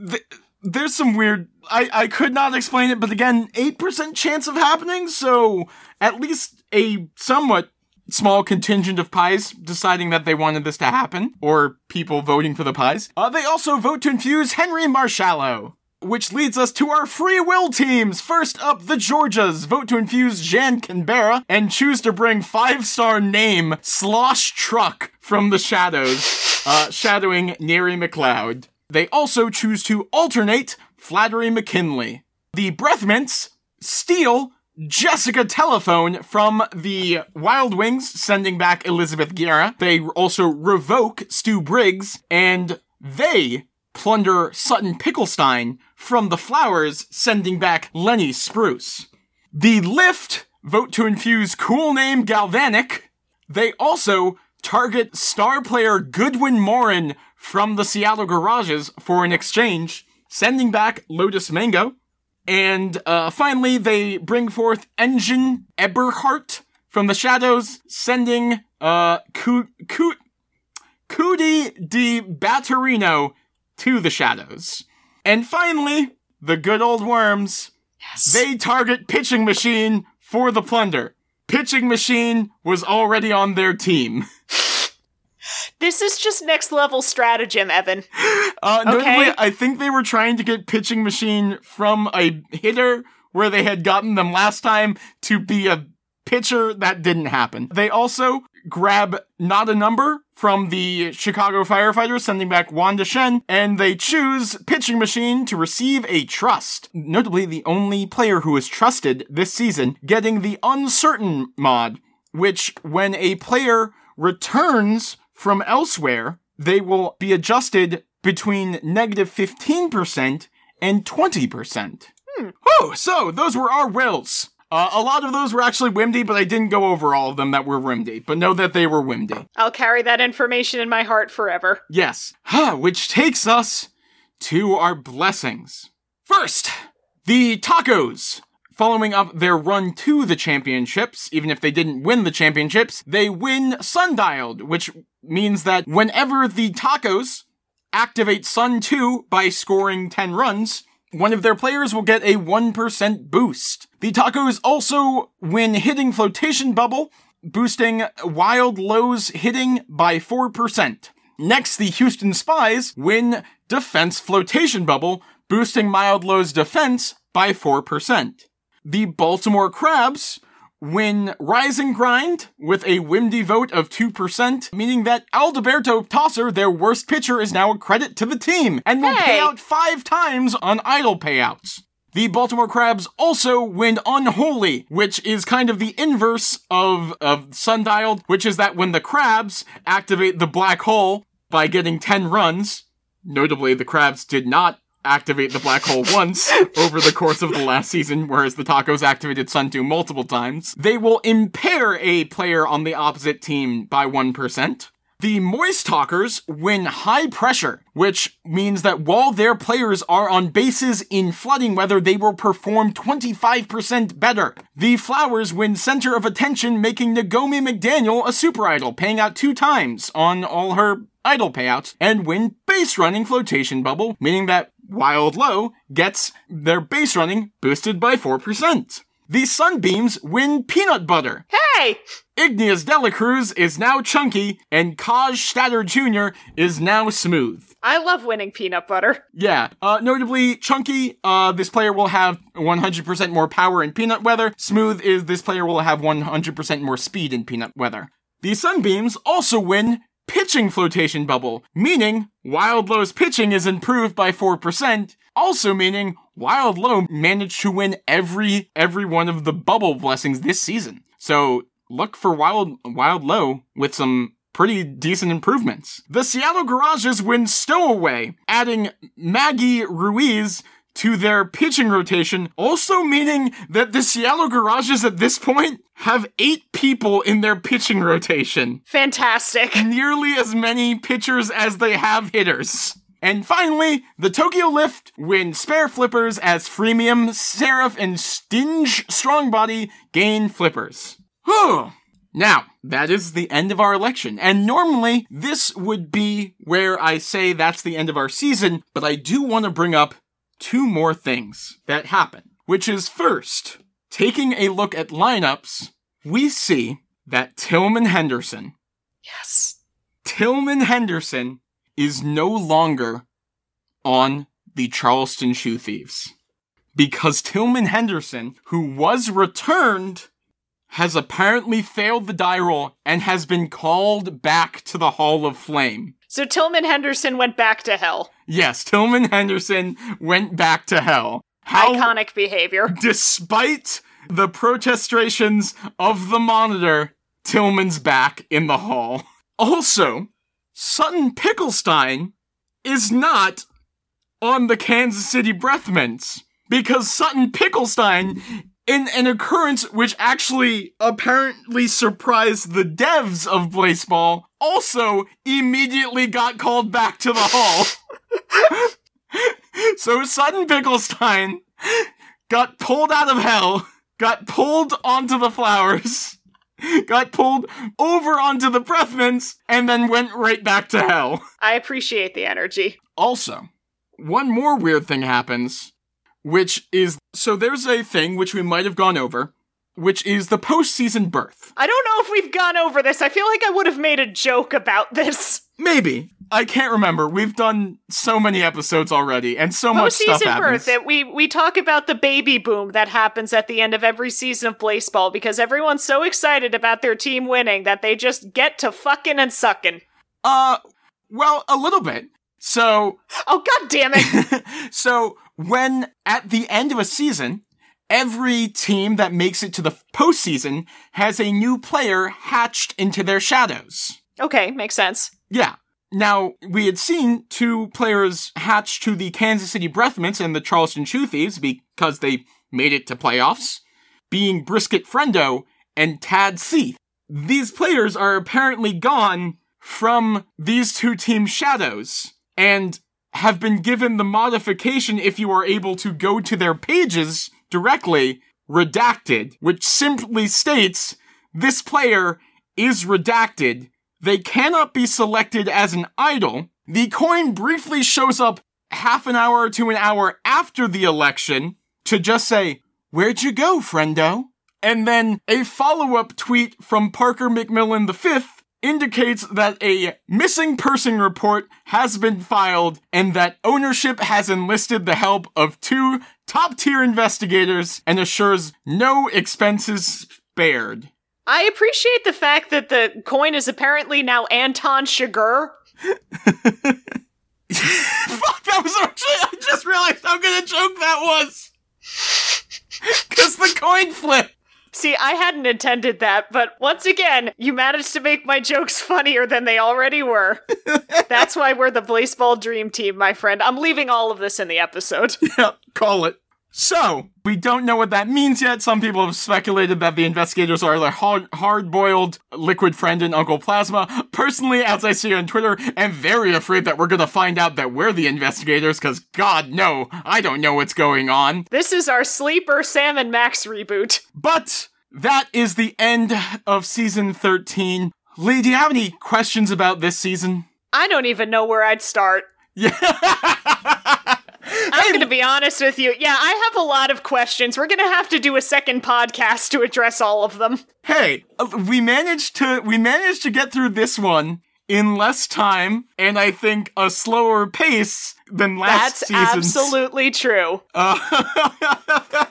S1: th- there's some weird. I I could not explain it, but again, eight percent chance of happening. So at least a somewhat small contingent of pies deciding that they wanted this to happen, or people voting for the pies. Uh, they also vote to infuse Henry Marshallow. Which leads us to our free will teams. First up, the Georgias vote to infuse Jan Canberra and choose to bring five star name Slosh Truck from the shadows, uh, shadowing Neri McLeod. They also choose to alternate Flattery McKinley. The Breathmints steal Jessica Telephone from the Wild Wings, sending back Elizabeth Guerra. They also revoke Stu Briggs, and they plunder Sutton Picklestein from the Flowers, sending back Lenny Spruce. The Lift vote to infuse cool name Galvanic. They also target star player Goodwin Morin from the Seattle Garages for an exchange, sending back Lotus Mango. And uh, finally, they bring forth Engine Eberhart from the shadows, sending uh, Coo- Coo- Cootie di Batterino to the shadows. And finally, the good old worms. They target Pitching Machine for the plunder. Pitching Machine was already on their team.
S2: This is just next level stratagem, Evan.
S1: Uh, notably,
S2: Okay.
S1: I think they were trying to get Pitching Machine from a hitter where they had gotten them last time to be a pitcher. That didn't happen. They also grab not a number from the Chicago firefighters, sending back Wanda Shen, and they choose Pitching Machine to receive a trust. Notably, the only player who is trusted this season getting the Uncertain mod, which when a player returns from elsewhere, they will be adjusted between negative 15% and 20%. Oh, so those were our wills. Uh, a lot of those were actually Wimdy, but I didn't go over all of them that were Wimdy, but know that they were Wimdy.
S2: I'll carry that information in my heart forever.
S1: Yes. Huh, which takes us to our blessings. First, the tacos. Following up their run to the championships, even if they didn't win the championships, they win Sundialed, which means that whenever the tacos activate Sun 2 by scoring 10 runs, one of their players will get a 1% boost. The tacos also win hitting flotation bubble, boosting Wild Low's hitting by 4%. Next, the Houston Spies win defense flotation bubble, boosting Wild Low's defense by 4%. The Baltimore Crabs win Rise and Grind with a Wimdy vote of 2%, meaning that Alberto Tosser, their worst pitcher, is now a credit to the team and will pay out five times on idle payouts. The Baltimore Crabs also win Unholy, which is kind of the inverse of, of Sundialed, which is that when the Crabs activate the black hole by getting 10 runs, notably the Crabs did not activate the black hole once over the course of the last season, whereas the Tacos activated Sun 2 multiple times, they will impair a player on the opposite team by 1%. The Moist Talkers win high pressure, which means that while their players are on bases in flooding weather, they will perform 25% better. The Flowers win center of attention, making Nagomi McDaniel a super idol, paying out two times on all her idle payouts, and win base running flotation bubble, meaning that Wild Low gets their base running boosted by 4%. The Sunbeams win peanut butter.
S2: Hey!
S1: Igneous Delacruz is now chunky, and Kaj Statter Jr. is now smooth.
S2: I love winning peanut butter.
S1: Yeah, uh, notably, Chunky, uh, this player will have 100% more power in peanut weather. Smooth is this player will have 100% more speed in peanut weather. The Sunbeams also win pitching flotation bubble, meaning Wild Low's pitching is improved by 4%, also meaning Wild Low managed to win every every one of the bubble blessings this season. So look for Wild Wild Low with some pretty decent improvements. The Seattle Garages win Stowaway, adding Maggie Ruiz to their pitching rotation, also meaning that the Seattle Garages at this point have eight people in their pitching rotation.
S2: Fantastic.
S1: Nearly as many pitchers as they have hitters. And finally, the Tokyo Lift win spare flippers as Freemium, Seraph, and Stinge Strongbody gain flippers. Whew. Now, that is the end of our election, and normally this would be where I say that's the end of our season, but I do want to bring up two more things that happen, which is first, taking a look at lineups, we see that Tillman Henderson,
S2: Yes.
S1: Tillman Henderson is no longer on the Charleston Shoe Thieves. Because Tillman Henderson, who was returned, has apparently failed the die roll and has been called back to the Hall of Flame.
S2: So Tillman Henderson went back to hell.
S1: Yes, Tillman Henderson went back to hell. How,
S2: Iconic behavior.
S1: despite the protestations of the monitor, Tillman's back in the hall. Also, Sutton Picklestein is not on the Kansas City Breath Mints because Sutton Picklestein, in an occurrence which actually apparently surprised the devs of Blaseball, also immediately got called back to the hall. so Sutton Picklestein got pulled out of hell, got pulled onto the flowers, got pulled over onto the breath mints, and then went right back to hell.
S2: I appreciate the energy.
S1: Also, one more weird thing happens, which is so there's a thing which we might have gone over, which is the postseason birth.
S2: I don't know if we've gone over this. I feel like I would have made a joke about this.
S1: Maybe. I can't remember. We've done so many episodes already, and so much stuff
S2: Postseason
S1: happens.
S2: birth. That we we talk about the baby boom that happens at the end of every season of baseball because everyone's so excited about their team winning that they just get to fucking and sucking.
S1: Uh, well, a little bit. So,
S2: Oh god damn it!
S1: so when at the end of a season, every team that makes it to the postseason has a new player hatched into their shadows.
S2: okay, makes sense.
S1: Yeah. Now, we had seen two players hatched to the Kansas City Breath Mints and the Charleston Shoe Thieves because they made it to playoffs, being Brisket Friendo and Tad Seath. These players are apparently gone from these two team shadows and have been given the modification if you are able to go to their pages directly, redacted, which simply states this player is redacted. They cannot be selected as an idol. The coin briefly shows up half an hour to an hour after the election to just say, Where'd you go, friendo? And then a follow up tweet from Parker McMillan V indicates that a missing person report has been filed and that ownership has enlisted the help of two top tier investigators and assures no expenses spared.
S2: I appreciate the fact that the coin is apparently now Anton Chigurh.
S1: Fuck, that was actually, I just realized how good a joke that was! Cause the coin flip!
S2: See, I hadn't intended that, but once again, you managed to make my jokes funnier than they already were. That's why we're the Blaseball Dream Team, my friend. I'm leaving all of this in the episode.
S1: Yep, call it. So, we don't know what that means yet. Some people have speculated that the investigators are the hard boiled liquid friend and Uncle Plasma. Personally, as I see on Twitter, I'm very afraid that we're gonna find out that we're the investigators, because God, no, I don't know what's going on.
S2: This is our sleeper Sam and Max reboot.
S1: But that is the end of season 13. Lee, do you have any questions about this season?
S2: I don't even know where I'd start.
S1: Yeah.
S2: I'm gonna be honest with you. Yeah, I have a lot of questions. We're gonna have to do a second podcast to address all of them.
S1: hey, uh, we managed to we managed to get through this one in less time and I think a slower pace than last
S2: That's
S1: season's.
S2: absolutely true.
S1: Uh,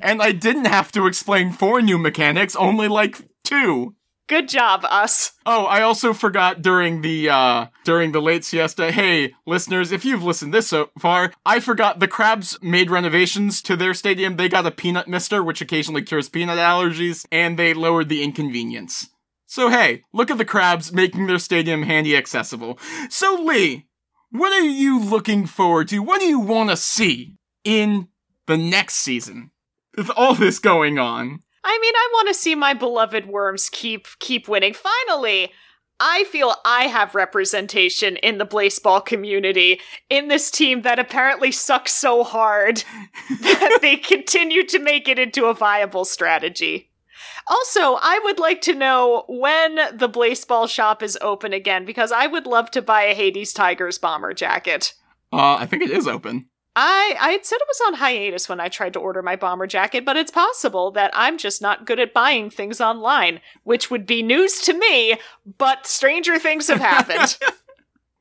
S1: and I didn't have to explain four new mechanics, only like two.
S2: Good job, us.
S1: Oh, I also forgot during the uh during the late siesta. Hey, listeners, if you've listened this so far, I forgot the crabs made renovations to their stadium. They got a peanut mister, which occasionally cures peanut allergies, and they lowered the inconvenience. So hey, look at the crabs making their stadium handy accessible. So Lee, what are you looking forward to? What do you want to see in the next season? With all this going on.
S2: I mean, I want to see my beloved worms keep keep winning. Finally, I feel I have representation in the baseball community in this team that apparently sucks so hard that they continue to make it into a viable strategy. Also, I would like to know when the Blaseball shop is open again because I would love to buy a Hades Tigers bomber jacket.
S1: Uh, I think it is open.
S2: I I said it was on hiatus when I tried to order my bomber jacket, but it's possible that I'm just not good at buying things online, which would be news to me, but stranger things have happened.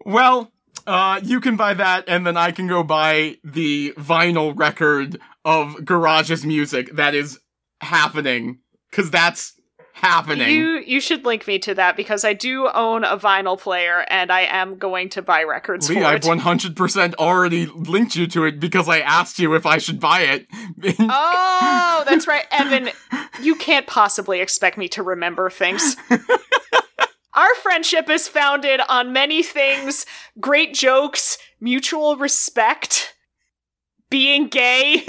S1: Well, uh, you can buy that, and then I can go buy the vinyl record of Garage's music that is happening, because that's happening.
S2: you you should link me to that because I do own a vinyl player and I am going to buy records
S1: Lee,
S2: for
S1: I've
S2: it.
S1: 100% already linked you to it because I asked you if I should buy it.
S2: Oh, that's right, Evan. You can't possibly expect me to remember things. Our friendship is founded on many things great jokes, mutual respect, being gay.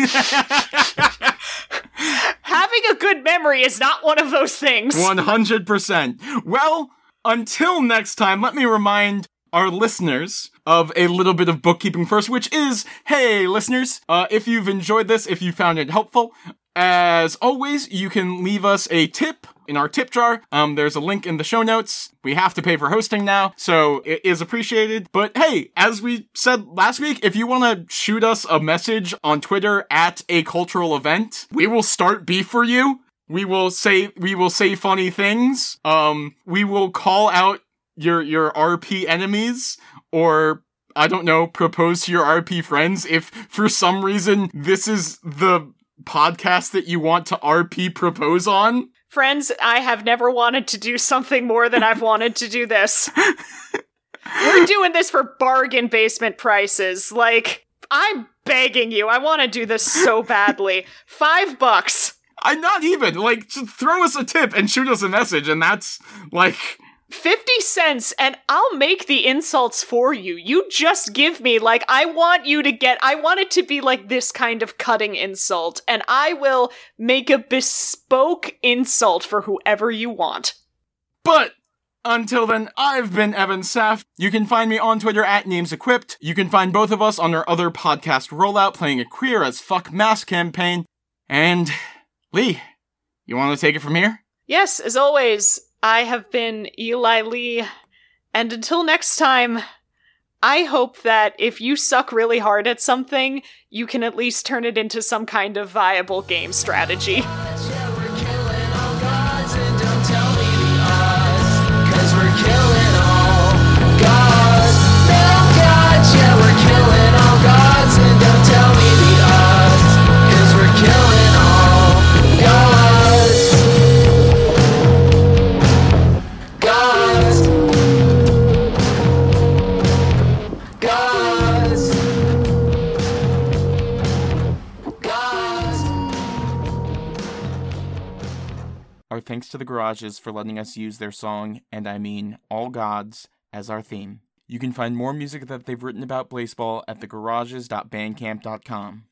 S2: Having a good memory is not one of those things.
S1: 100%. Well, until next time, let me remind our listeners of a little bit of bookkeeping first, which is, hey, listeners, uh, if you've enjoyed this, if you found it helpful, as always, you can leave us a tip in our tip jar. Um, there's a link in the show notes. We have to pay for hosting now, so it is appreciated. But hey, as we said last week, if you want to shoot us a message on Twitter at a cultural event, we will start beef for you. We will say we will say funny things. Um, we will call out your your RP enemies or I don't know, propose to your RP friends if for some reason this is the podcast that you want to RP propose on.
S2: Friends, I have never wanted to do something more than I've wanted to do this. We're doing this for bargain basement prices. Like, I'm begging you. I want to do this so badly. Five bucks.
S1: I'm not even like just throw us a tip and shoot us a message and that's like
S2: 50 cents and I'll make the insults for you. You just give me, like, I want you to get, I want it to be like this kind of cutting insult, and I will make a bespoke insult for whoever you want.
S1: But until then, I've been Evan Saff. You can find me on Twitter at Names Equipped. You can find both of us on our other podcast rollout playing a queer as fuck mass campaign. And Lee, you want to take it from here?
S2: Yes, as always, I have been Eli Lee, and until next time, I hope that if you suck really hard at something, you can at least turn it into some kind of viable game strategy.
S1: Our thanks to the Garages for letting us use their song, and I mean All Gods, as our theme. You can find more music that they've written about baseball at thegarages.bandcamp.com.